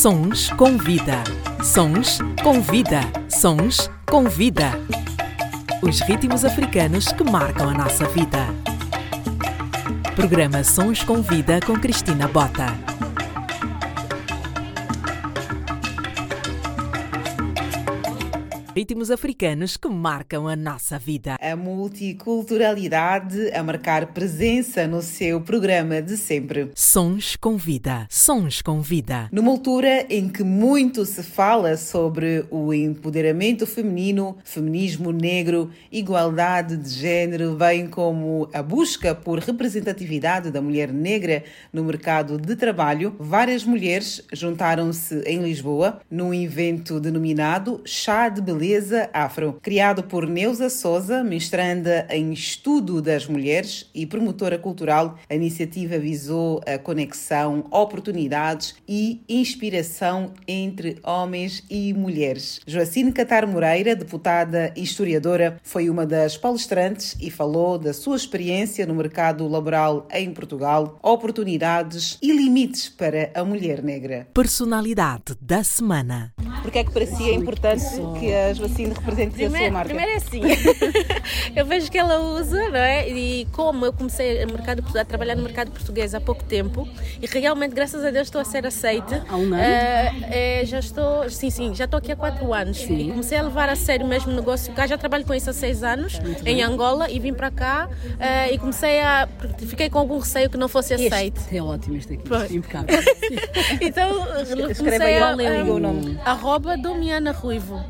Sons com vida. Sons com vida. Sons com vida. Os ritmos africanos que marcam a nossa vida. Programa Sons com Vida com Cristina Bota. Ritmos africanos que marcam a nossa vida. A multiculturalidade a marcar presença no seu programa de sempre. Sons com vida, sons com vida. Numa altura em que muito se fala sobre o empoderamento feminino, feminismo negro, igualdade de género, bem como a busca por representatividade da mulher negra no mercado de trabalho, várias mulheres juntaram-se em Lisboa num evento denominado Chá de Beleza Beleza Afro, criado por Neuza Souza, mestranda em Estudo das Mulheres e promotora cultural. A iniciativa visou a conexão, oportunidades e inspiração entre homens e mulheres. Joacine Catar Moreira, deputada e historiadora, foi uma das palestrantes e falou da sua experiência no mercado laboral em Portugal, oportunidades e limites para a mulher negra. Personalidade da semana. Por que é que para si é importante que a Joacine represente primeiro, a sua marca? Primeiro é assim, eu vejo que ela usa, não é? E como eu comecei a, mercado, a trabalhar no mercado português há pouco tempo e realmente, graças a Deus, estou a ser aceita. Há um ano? Uh, já estou, sim, sim, já estou aqui há quatro anos. Sim. E comecei a levar a sério mesmo o negócio cá. Já trabalho com isso há seis anos, Muito em bem. Angola, e vim para cá uh, e comecei a. Fiquei com algum receio que não fosse aceito. Este é ótimo, este aqui, impecável. então, comecei a. É o nome? Arroba Domiana Ruivo.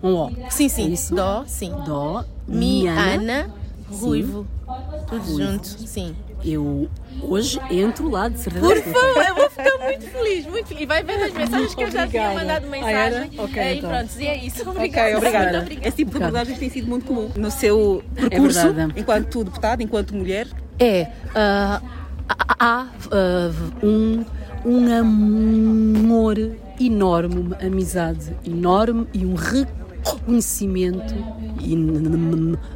Com O. Sim, sim. Isso. Dó, sim. Dó, Miana, Ruivo. Tudo Ruivo. junto, sim. Eu hoje entro lá de certeza. Por favor, eu vou ficar muito feliz, muito feliz. E vai ver as mensagens que eu já tinha mandado mensagem. Ah, okay, e então. pronto, e é isso. Obrigada. Okay, obrigada. obrigada. Esse tipo de abordagens tem sido muito comum no seu percurso, é enquanto deputada, enquanto mulher. É. Uh, há uh, um, um amor enorme, uma amizade enorme e um reconhecimento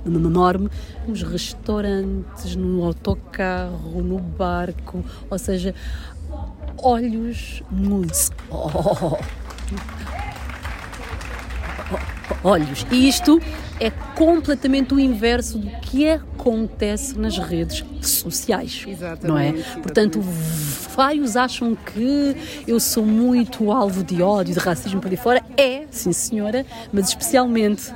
enorme nos restaurantes, no autocarro, no barco, ou seja, olhos nos olhos. E isto é completamente o inverso do que acontece nas redes sociais. Exatamente. Não é? Portanto, vários acham que eu sou muito alvo de ódio, de racismo para ali fora. É, sim senhora, mas especialmente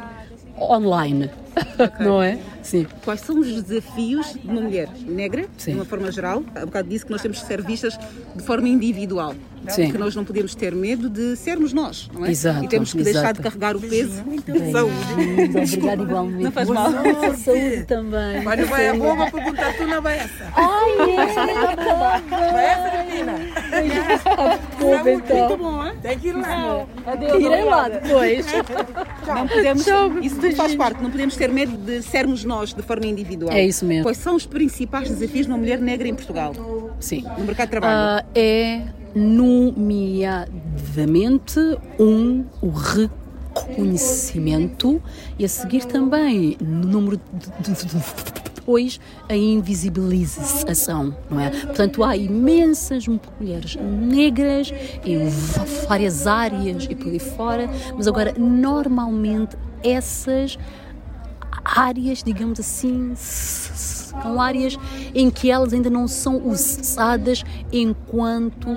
online. Okay. Não é? Sim. Quais são os desafios de uma mulher negra, Sim. de uma forma geral? Há bocado disse que nós temos que ser vistas de forma individual. Sim. Que nós não podemos ter medo de sermos nós, não é? Exato, e temos que exato. deixar de carregar o peso da saúde. Obrigada igualmente. Não faz mal. Saúde também. Mas não vai a boba perguntar tu não vai essa. Ai, é. Vai essa, menina. Então. Muito bom, hein? Tem que ir lá. Adeus, Irei lá depois. Não podemos, isso tudo faz parte, não podemos ter medo de sermos nós de forma individual. É isso mesmo. Quais são os principais desafios de uma mulher negra em Portugal? Sim. No mercado de trabalho? Uh, é nomeadamente um, o reconhecimento e a seguir também no número de, de, de depois a invisibilização, não é? Portanto, há imensas mulheres negras em várias áreas e por aí fora, mas agora, normalmente, essas áreas, digamos assim, são áreas em que elas ainda não são usadas enquanto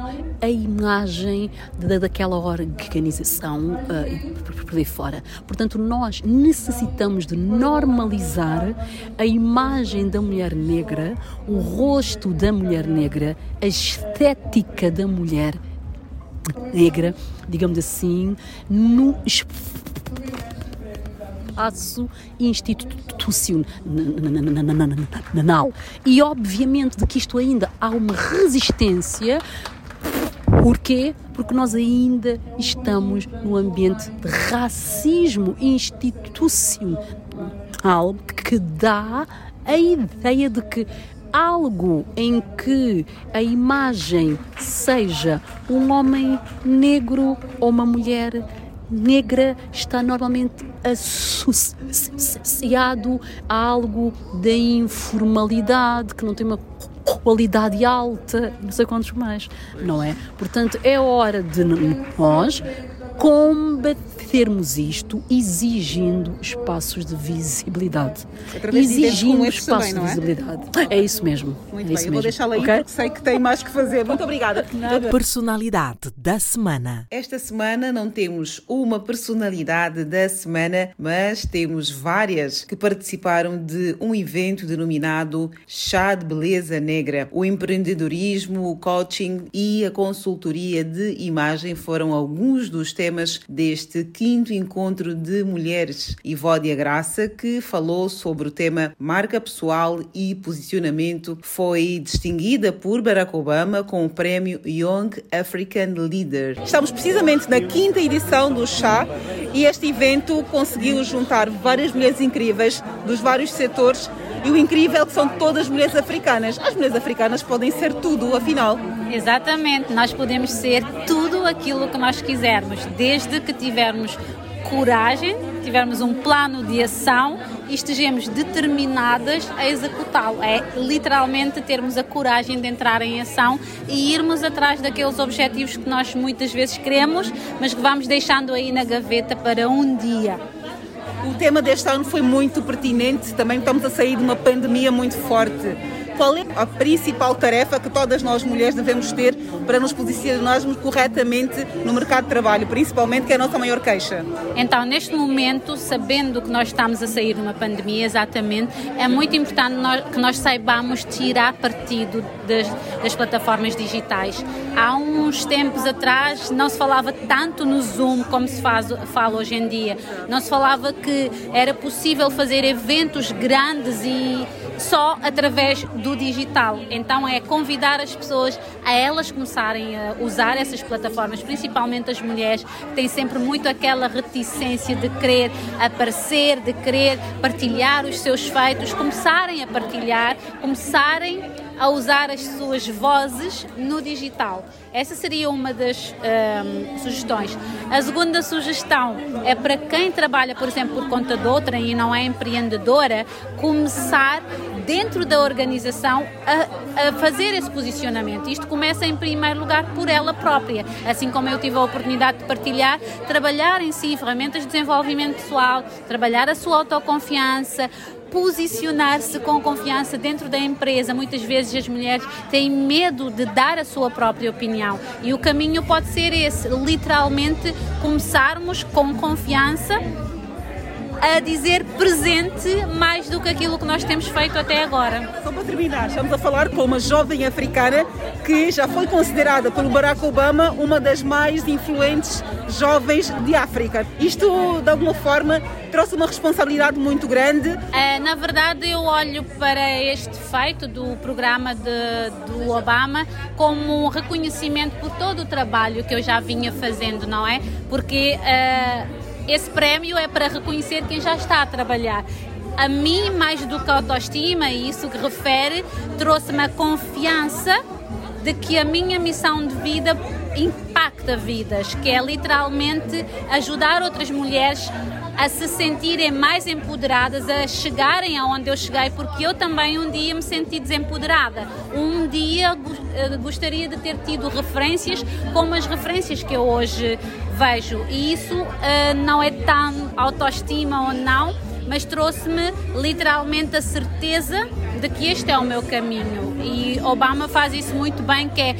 a imagem da, daquela organização uh, por aí fora. Portanto, nós necessitamos de normalizar a imagem da mulher negra, o rosto da mulher negra, a estética da mulher negra, digamos assim, no espaço institucional. E obviamente de que isto ainda há uma resistência. Porquê? Porque nós ainda estamos no ambiente de racismo institucional que dá a ideia de que algo em que a imagem seja um homem negro ou uma mulher negra está normalmente associado a algo da informalidade, que não tem uma qualidade alta, não sei quantos mais, não é? Portanto, é hora de nós combatermos isto exigindo espaços de visibilidade. Exigindo espaços também, é? de visibilidade. É isso mesmo. Muito é isso bem, eu vou mesmo. deixá-la aí ok? porque sei que tem mais que fazer. Muito obrigada. Personalidade da semana. Esta semana não temos uma personalidade da semana, mas temos várias que participaram de um evento denominado Chá de Beleza Negra. O empreendedorismo, o coaching e a consultoria de imagem foram alguns dos temas deste quinto encontro de mulheres. Ivódia Graça, que falou sobre o tema marca pessoal e posicionamento, foi distinguida por Barack Obama com o prémio Young African Leader. Estamos precisamente na quinta edição do Chá e este evento conseguiu juntar várias mulheres incríveis dos vários setores e o incrível é que são todas mulheres africanas. As mulheres africanas podem ser tudo, afinal. Exatamente, nós podemos ser tudo aquilo que nós quisermos, desde que tivermos coragem, tivermos um plano de ação e estejamos determinadas a executá-lo. É literalmente termos a coragem de entrar em ação e irmos atrás daqueles objetivos que nós muitas vezes queremos, mas que vamos deixando aí na gaveta para um dia. O tema deste ano foi muito pertinente, também estamos a sair de uma pandemia muito forte. Qual é a principal tarefa que todas nós mulheres devemos ter para nos posicionarmos corretamente no mercado de trabalho, principalmente que é a nossa maior queixa? Então, neste momento, sabendo que nós estamos a sair de uma pandemia, exatamente, é muito importante nós- que nós saibamos tirar partido das, das plataformas digitais. Há uns tempos atrás não se falava tanto no Zoom como se faz, fala hoje em dia. Não se falava que era possível fazer eventos grandes e só através do digital. Então é convidar as pessoas a elas começarem a usar essas plataformas, principalmente as mulheres, que têm sempre muito aquela reticência de querer aparecer, de querer partilhar os seus feitos, começarem a partilhar, começarem a usar as suas vozes no digital. Essa seria uma das ahm, sugestões. A segunda sugestão é para quem trabalha, por exemplo, por conta de outra e não é empreendedora, começar dentro da organização a, a fazer esse posicionamento. Isto começa em primeiro lugar por ela própria. Assim como eu tive a oportunidade de partilhar, trabalhar em si ferramentas de desenvolvimento pessoal, trabalhar a sua autoconfiança, posicionar-se com confiança dentro da empresa. Muitas vezes as mulheres têm medo de dar a sua própria opinião e o caminho pode ser esse, literalmente começarmos com confiança a dizer presente mais do que aquilo que nós temos feito até agora. Só para terminar, estamos a falar com uma jovem africana que já foi considerada pelo Barack Obama uma das mais influentes jovens de África. Isto, de alguma forma, trouxe uma responsabilidade muito grande. Eh, na verdade, eu olho para este feito do programa de- do Obama como um reconhecimento por todo o trabalho que eu já vinha fazendo, não é? Porque eh, esse prémio é para reconhecer quem já está a trabalhar. A mim, mais do que a autoestima, e isso que refere, trouxe-me a confiança de que a minha missão de vida impacta vidas, que é literalmente ajudar outras mulheres a se sentirem mais empoderadas, a chegarem aonde eu cheguei, porque eu também um dia me senti desempoderada. Um dia eh, gostaria de ter tido referências como as referências que eu hoje vejo. E isso eh, não é tão autoestima ou não, mas trouxe-me literalmente a certeza de que este é o meu caminho. E Obama faz isso muito bem, que é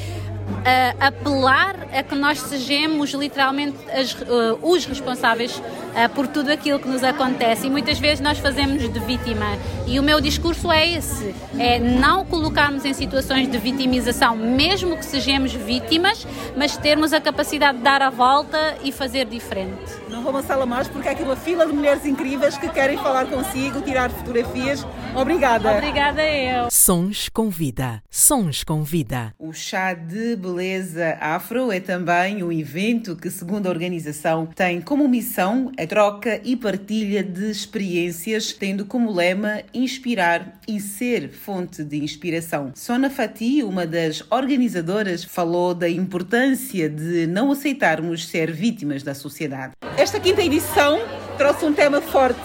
eh, apelar a que nós sejamos literalmente as- eh, os responsáveis por tudo aquilo que nos acontece e muitas vezes nós fazemos de vítima e o meu discurso é esse é não colocarmos em situações de vitimização mesmo que sejamos vítimas mas termos a capacidade de dar a volta e fazer diferente Não vou amassá-la mais porque há aqui uma fila de mulheres incríveis que querem falar consigo, tirar fotografias. Obrigada. obrigada eu Sons com vida. Sons com vida. O Chá de Beleza Afro é também um evento que, segundo a organização, tem como missão a troca e partilha de experiências, tendo como lema inspirar e ser fonte de inspiração. Sona Fati, uma das organizadoras, falou da importância de não aceitarmos ser vítimas da sociedade. Esta quinta edição trouxe um tema forte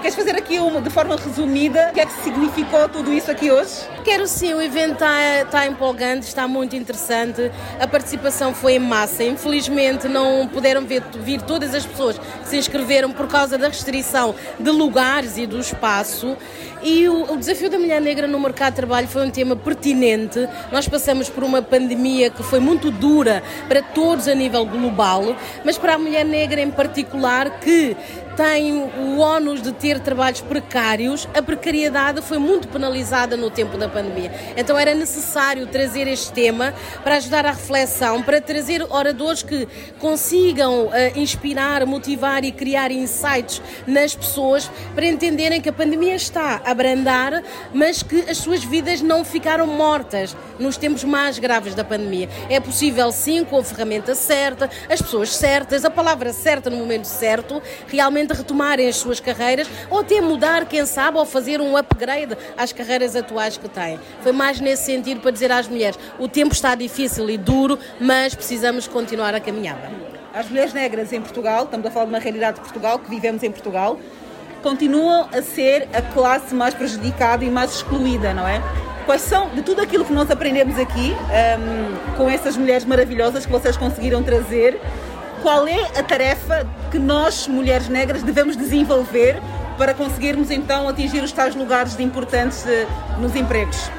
Queres fazer aqui uma, de forma resumida o que é que significou tudo isso aqui hoje? Quero sim, o evento está tá empolgante, está muito interessante. A participação foi em massa. Infelizmente não puderam ver, vir todas as pessoas que se inscreveram por causa da restrição de lugares e do espaço. E o, o, desafio da mulher negra no mercado de trabalho foi um tema pertinente. Nós passamos por uma pandemia que foi muito dura para todos a nível global, mas para a mulher negra em particular, que tem o ónus de ter trabalhos precários, a precariedade foi muito penalizada no tempo da pandemia. Então era necessário trazer este tema para ajudar à reflexão, para trazer oradores que consigam uh, inspirar, motivar e criar insights nas pessoas para entenderem que a pandemia está abrandar, mas que as suas vidas não ficaram mortas nos tempos mais graves da pandemia. É possível sim, com a ferramenta certa, as pessoas certas, a palavra certa no momento certo, realmente retomarem as suas carreiras ou até mudar, quem sabe, ou fazer um upgrade às carreiras atuais que têm. Foi mais nesse sentido para dizer às mulheres: o tempo está difícil e duro, mas precisamos continuar a caminhada. As mulheres negras em Portugal, estamos a falar de uma realidade de Portugal, que vivemos em Portugal, continuam a ser a classe mais prejudicada e mais excluída, não é? Quais são, de tudo aquilo que nós aprendemos aqui, um, com essas mulheres maravilhosas que vocês conseguiram trazer, qual é a tarefa que nós, mulheres negras, devemos desenvolver para conseguirmos então atingir os tais lugares importantes eh, nos empregos?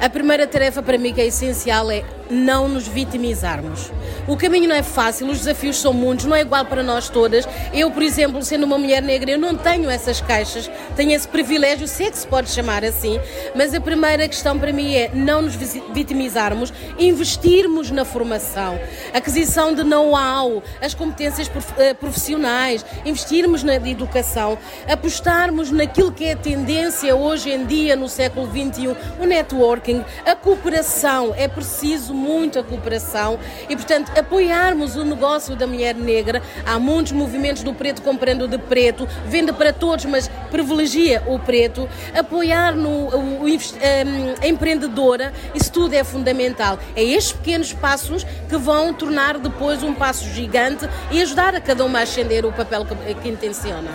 A primeira tarefa para mim que é essencial é não nos vitimizarmos. O caminho não é fácil, os desafios são muitos, não é igual para nós todas. Eu, por exemplo, sendo uma mulher negra, eu não tenho essas caixas, tenho esse privilégio, se é que se pode chamar assim, mas a primeira questão para mim é não nos vitimizarmos, investirmos na formação, aquisição de know-how, as competências eh, profissionais, investirmos na educação, apostarmos naquilo que é a tendência hoje em dia no século XXI, o networking, a cooperação, é preciso muito a cooperação e, portanto, apoiarmos o negócio da mulher negra. Há muitos movimentos do preto comprando de preto, venda para todos, mas privilegia o preto. Apoiar no o, o, um, a empreendedora, isso tudo é fundamental. É estes pequenos passos que vão tornar depois um passo gigante e ajudar a cada uma a ascender o papel que, que intenciona.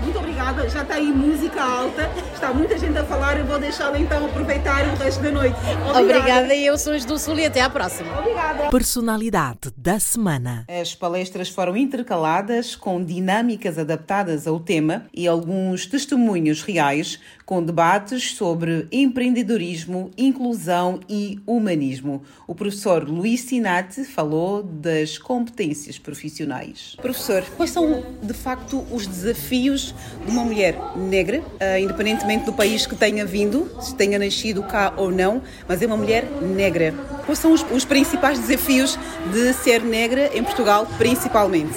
Muito obrigada. Já está aí música alta, está muita gente a falar. Eu vou deixá-la então aproveitar o resto da noite. Obrigada. Obrigada. Eu sou do Sul e até à próxima. Obrigada. Personalidade da semana. As palestras foram intercaladas com dinâmicas adaptadas ao tema e alguns testemunhos reais com debates sobre empreendedorismo, inclusão e humanismo. O professor Luís Sinati falou das competências profissionais. Professor, quais são de facto os desafios de uma mulher negra, uh, independentemente do país que tenha vindo, se tenha nascido cá ou não, mas é uma mulher negra? Quais são os, os principais desafios de ser negra em Portugal, principalmente?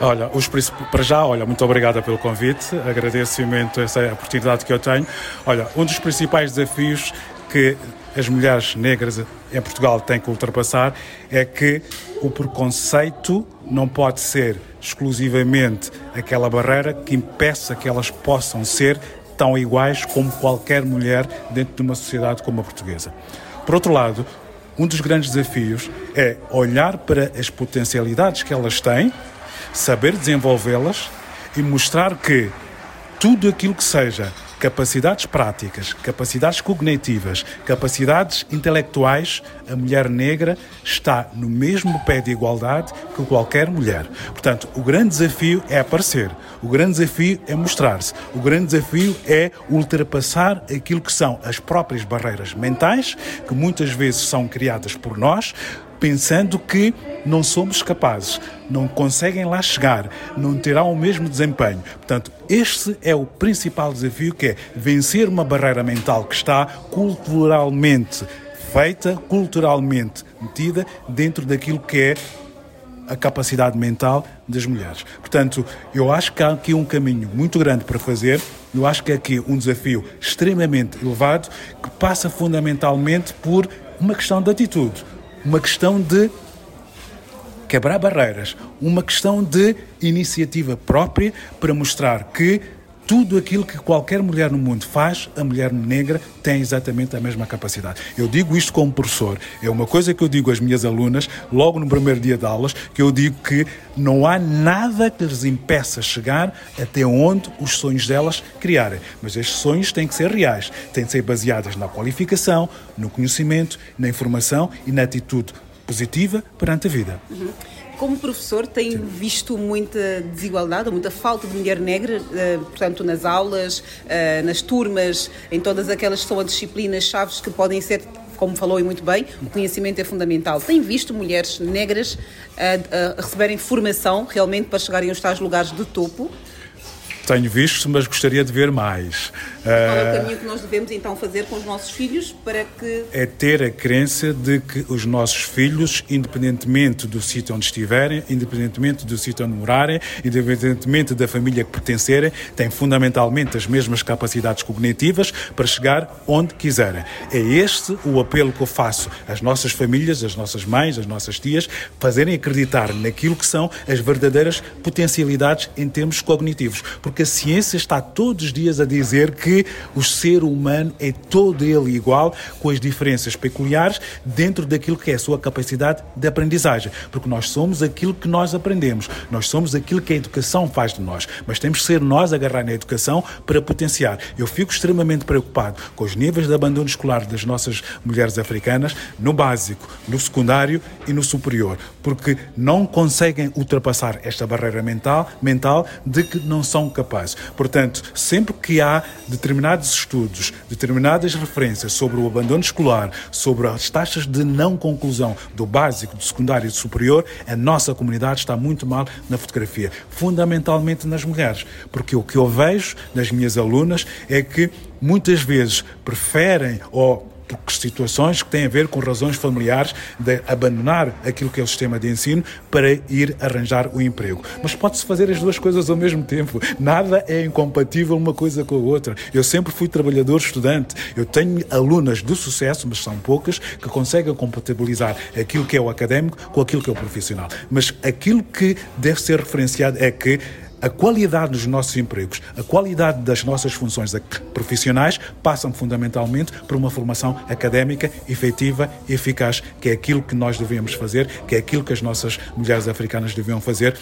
Olha, os para já, olha, muito obrigada pelo convite, agradeço imenso essa oportunidade que eu tenho. Olha, um dos principais desafios que as mulheres negras em Portugal têm que ultrapassar é que o preconceito não pode ser exclusivamente aquela barreira que impeça que elas possam ser tão iguais como qualquer mulher dentro de uma sociedade como a portuguesa. Por outro lado, um dos grandes desafios é olhar para as potencialidades que elas têm saber desenvolvê-las e mostrar que tudo aquilo que seja capacidades práticas, capacidades cognitivas, capacidades intelectuais, a mulher negra está no mesmo pé de igualdade que qualquer mulher. Portanto, o grande desafio é aparecer, o grande desafio é mostrar-se, o grande desafio é ultrapassar aquilo que são as próprias barreiras mentais, que muitas vezes são criadas por nós, pensando que não somos capazes, não conseguem lá chegar, não terão o mesmo desempenho. Portanto, este é o principal desafio que é vencer uma barreira mental que está culturalmente feita, culturalmente metida dentro daquilo que é a capacidade mental das mulheres. Portanto, eu acho que há aqui um caminho muito grande para fazer. Eu acho que há aqui um desafio extremamente elevado que passa fundamentalmente por uma questão de atitude uma questão de quebrar barreiras, uma questão de iniciativa própria para mostrar que tudo aquilo que qualquer mulher no mundo faz, a mulher negra tem exatamente a mesma capacidade. Eu digo isto como professor. É uma coisa que eu digo às minhas alunas, logo no primeiro dia de aulas, que eu digo que não há nada que lhes impeça chegar até onde os sonhos delas criarem. Mas estes sonhos têm que ser reais, têm que ser baseados na qualificação, no conhecimento, na informação e na atitude positiva perante a vida. Uhum. Como professor, tem visto muita desigualdade, muita falta de mulher negra, eh, portanto, nas aulas, eh, nas turmas, em todas aquelas que são as disciplinas chaves que podem ser como falou e muito bem, o conhecimento é fundamental. Tem visto mulheres negras a, eh, a receberem formação realmente para chegarem aos tais lugares de topo? Tenho visto, mas gostaria de ver mais. Qual é o caminho que nós devemos então fazer com os nossos filhos para que. É ter a crença de que os nossos filhos, independentemente do sítio onde estiverem, independentemente do sítio onde morarem, independentemente da família que pertencerem, têm fundamentalmente as mesmas capacidades cognitivas para chegar onde quiserem. É este o apelo que eu faço às nossas famílias, às nossas mães, às nossas tias, fazerem acreditar naquilo que são as verdadeiras potencialidades em termos cognitivos. Porque a ciência está todos os dias a dizer que o ser humano é todo ele igual, com as diferenças peculiares dentro daquilo que é a sua capacidade de aprendizagem. Porque nós somos aquilo que nós aprendemos, nós somos aquilo que a educação faz de nós, mas temos que ser nós a agarrar na educação para potenciar. Eu fico extremamente preocupado com os níveis de abandono escolar das nossas mulheres africanas no básico, no secundário e no superior, porque não conseguem ultrapassar esta barreira mental, mental de que não são capazes. Portanto, sempre que há determinados estudos, determinadas referências sobre o abandono escolar, sobre as taxas de não conclusão do básico, do secundário e do superior, a nossa comunidade está muito mal na fotografia, fundamentalmente nas mulheres, porque o que eu vejo nas minhas alunas é que muitas vezes preferem ou situações que têm a ver com razões familiares de abandonar aquilo que é o sistema de ensino para ir arranjar o emprego. Mas pode-se fazer as duas coisas ao mesmo tempo. Nada é incompatível uma coisa com a outra. Eu sempre fui trabalhador estudante. Eu tenho alunas do sucesso, mas são poucas, que conseguem compatibilizar aquilo que é o académico com aquilo que é o profissional. Mas aquilo que deve ser referenciado é que a qualidade dos nossos empregos, a qualidade das nossas funções profissionais passam fundamentalmente por uma formação académica efetiva e eficaz, que é aquilo que nós devemos fazer, que é aquilo que as nossas mulheres africanas deviam fazer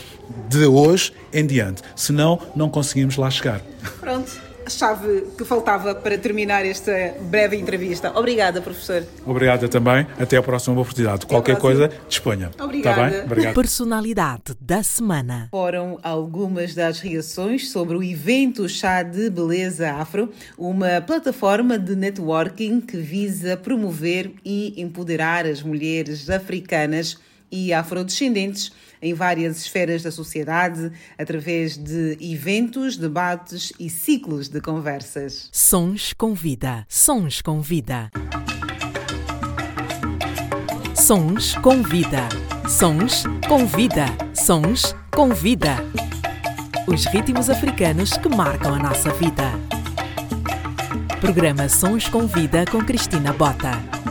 de hoje em diante. Senão, não conseguimos lá chegar. Pronto chave que faltava para terminar esta breve entrevista. Obrigada, professor. Obrigada também. Até a próxima oportunidade. Até Qualquer coisa, disponha. Obrigada. Tá bem? Obrigado. Personalidade da semana. Foram algumas das reações sobre o evento Chá de Beleza Afro, uma plataforma de networking que visa promover e empoderar as mulheres africanas e afrodescendentes em várias esferas da sociedade, através de eventos, debates e ciclos de conversas. Sons com vida. Sons com vida. Sons com vida. Sons com vida. Sons com vida. Os ritmos africanos que marcam a nossa vida. Programa Sons com Vida com Cristina Bota.